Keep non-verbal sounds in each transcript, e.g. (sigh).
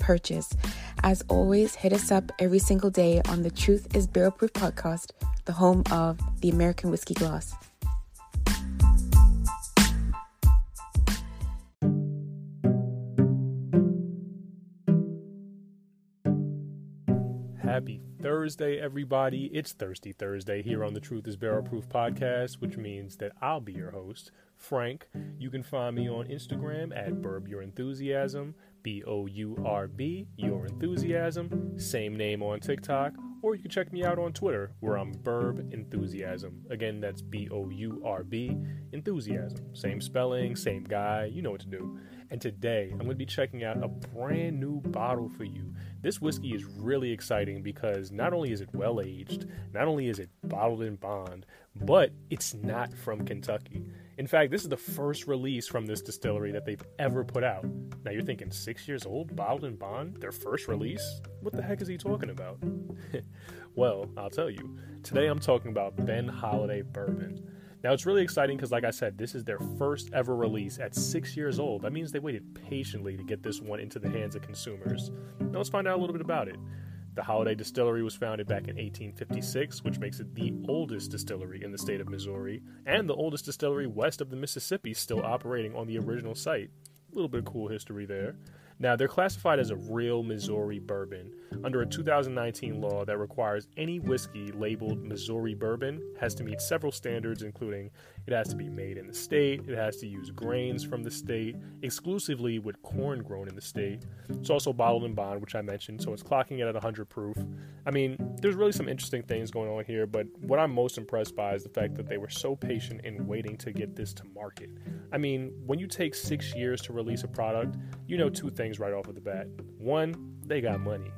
purchase. As always, hit us up every single day on the Truth is Barrel Proof podcast, the home of the American Whiskey Glass. Happy Thursday, everybody. It's Thirsty Thursday here on the Truth is Barrel Proof podcast, which means that I'll be your host, Frank. You can find me on Instagram at Bourb Your Enthusiasm, B O U R B, Your Enthusiasm. Same name on TikTok. Or you can check me out on Twitter, where I'm Bourb Enthusiasm. Again, that's B O U R B, Enthusiasm. Same spelling, same guy, you know what to do. And today, I'm going to be checking out a brand new bottle for you. This whiskey is really exciting because not only is it well aged, not only is it bottled in bond, but it's not from Kentucky. In fact, this is the first release from this distillery that they've ever put out. Now you're thinking, six years old, bottled in bond, their first release? What the heck is he talking about? (laughs) well, I'll tell you. Today I'm talking about Ben Holladay Bourbon. Now it's really exciting because, like I said, this is their first ever release at six years old. That means they waited patiently to get this one into the hands of consumers. Now let's find out a little bit about it. The Holladay Distillery was founded back in 1856, which makes it the oldest distillery in the state of Missouri, and the oldest distillery west of the Mississippi still operating on the original site. A little bit of cool history there. Now, they're classified as a real Missouri bourbon under a 2019 law that requires any whiskey labeled Missouri bourbon has to meet several standards, including it has to be made in the state, it has to use grains from the state, exclusively with corn grown in the state. It's also bottled in bond, which I mentioned, so it's clocking it at 100 proof. I mean, there's really some interesting things going on here, but what I'm most impressed by is the fact that they were so patient in waiting to get this to market. I mean, when you take six years to release a product, you know two things things right off of the bat. One, they got money.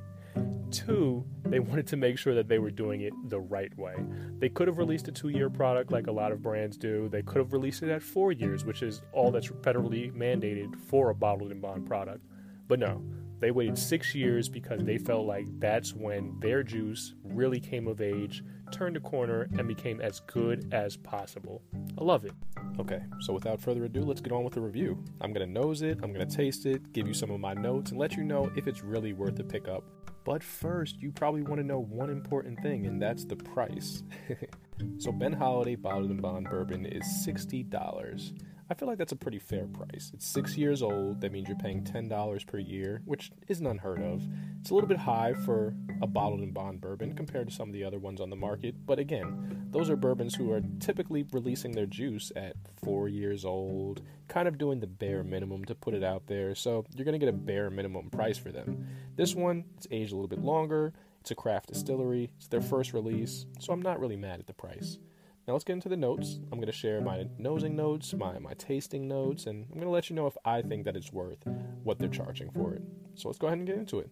Two, they wanted to make sure that they were doing it the right way. They could have released a two year product like a lot of brands do. They could have released it at four years, which is all that's federally mandated for a bottled and bond product. But no, they waited six years because they felt like that's when their juice really came of age, turned a corner, and became as good as possible. I love it. Okay, so without further ado, let's get on with the review. I'm gonna nose it, I'm gonna taste it, give you some of my notes, and let you know if it's really worth the pickup. But first, you probably want to know one important thing, and that's the price. (laughs) so, Ben Holladay Bottled and Bond Bourbon is $60. I feel like that's a pretty fair price. It's six years old, that means you're paying $10 per year, which isn't unheard of. It's a little bit high for a bottled and bond bourbon compared to some of the other ones on the market, but again, those are bourbons who are typically releasing their juice at four years old, kind of doing the bare minimum to put it out there, so you're going to get a bare minimum price for them. This one, it's aged a little bit longer, it's a craft distillery, it's their first release, so I'm not really mad at the price. Now let's get into the notes. I'm going to share my nosing notes, my, my tasting notes, and I'm going to let you know if I think that it's worth what they're charging for it. So let's go ahead and get into it.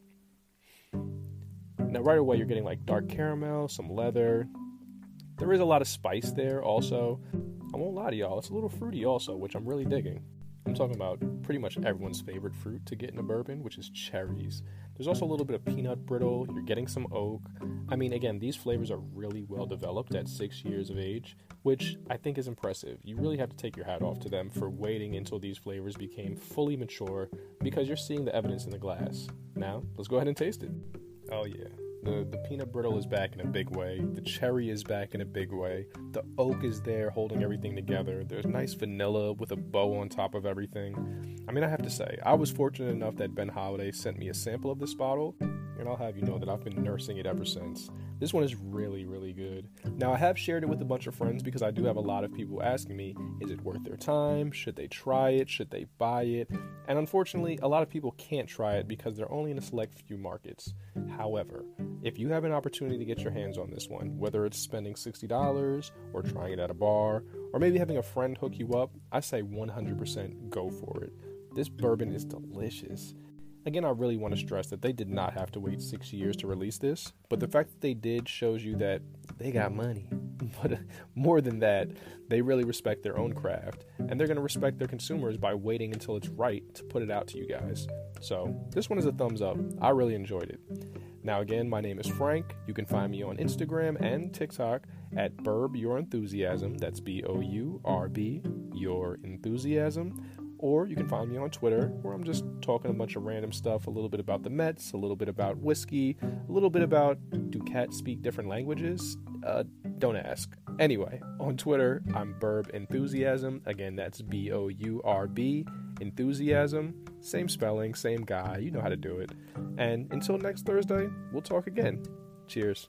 Now, right away, you're getting like dark caramel, some leather. There is a lot of spice there also. I won't lie to y'all, it's a little fruity also, which I'm really digging. I'm talking about pretty much everyone's favorite fruit to get in a bourbon, which is cherries. There's also a little bit of peanut brittle, you're getting some oak. I mean, again, these flavors are really well developed at six years of age, which I think is impressive. You really have to take your hat off to them for waiting until these flavors became fully mature because you're seeing the evidence in the glass. Now, let's go ahead and taste it. Oh, yeah. The, the peanut brittle is back in a big way. The cherry is back in a big way. The oak is there holding everything together. There's nice vanilla with a bow on top of everything. I mean, I have to say, I was fortunate enough that Ben Holladay sent me a sample of this bottle, and I'll have you know that I've been nursing it ever since. This one is really, really good. Now, I have shared it with a bunch of friends because I do have a lot of people asking me, is it worth their time? Should they try it? Should they buy it? And unfortunately, a lot of people can't try it because they're only in a select few markets. However, if you have an opportunity to get your hands on this one, whether it's spending $60 or trying it at a bar, or maybe having a friend hook you up, I say 100% go for it. This bourbon is delicious. Again, I really want to stress that they did not have to wait six years to release this, but the fact that they did shows you that they got money. (laughs) But uh, more than that, they really respect their own craft, and they're going to respect their consumers by waiting until it's right to put it out to you guys. So, this one is a thumbs up. I really enjoyed it. Now, again, my name is Frank. You can find me on Instagram and TikTok at Bourb Your Enthusiasm. That's B O U R B, Your Enthusiasm. Or you can find me on Twitter, where I'm just talking a bunch of random stuff a little bit about the Mets, a little bit about whiskey, a little bit about do cats speak different languages? Uh, don't ask. Anyway, on Twitter, I'm Bourb Enthusiasm. Again, that's B O U R B Enthusiasm. Same spelling, same guy. You know how to do it. And until next Thursday, we'll talk again. Cheers.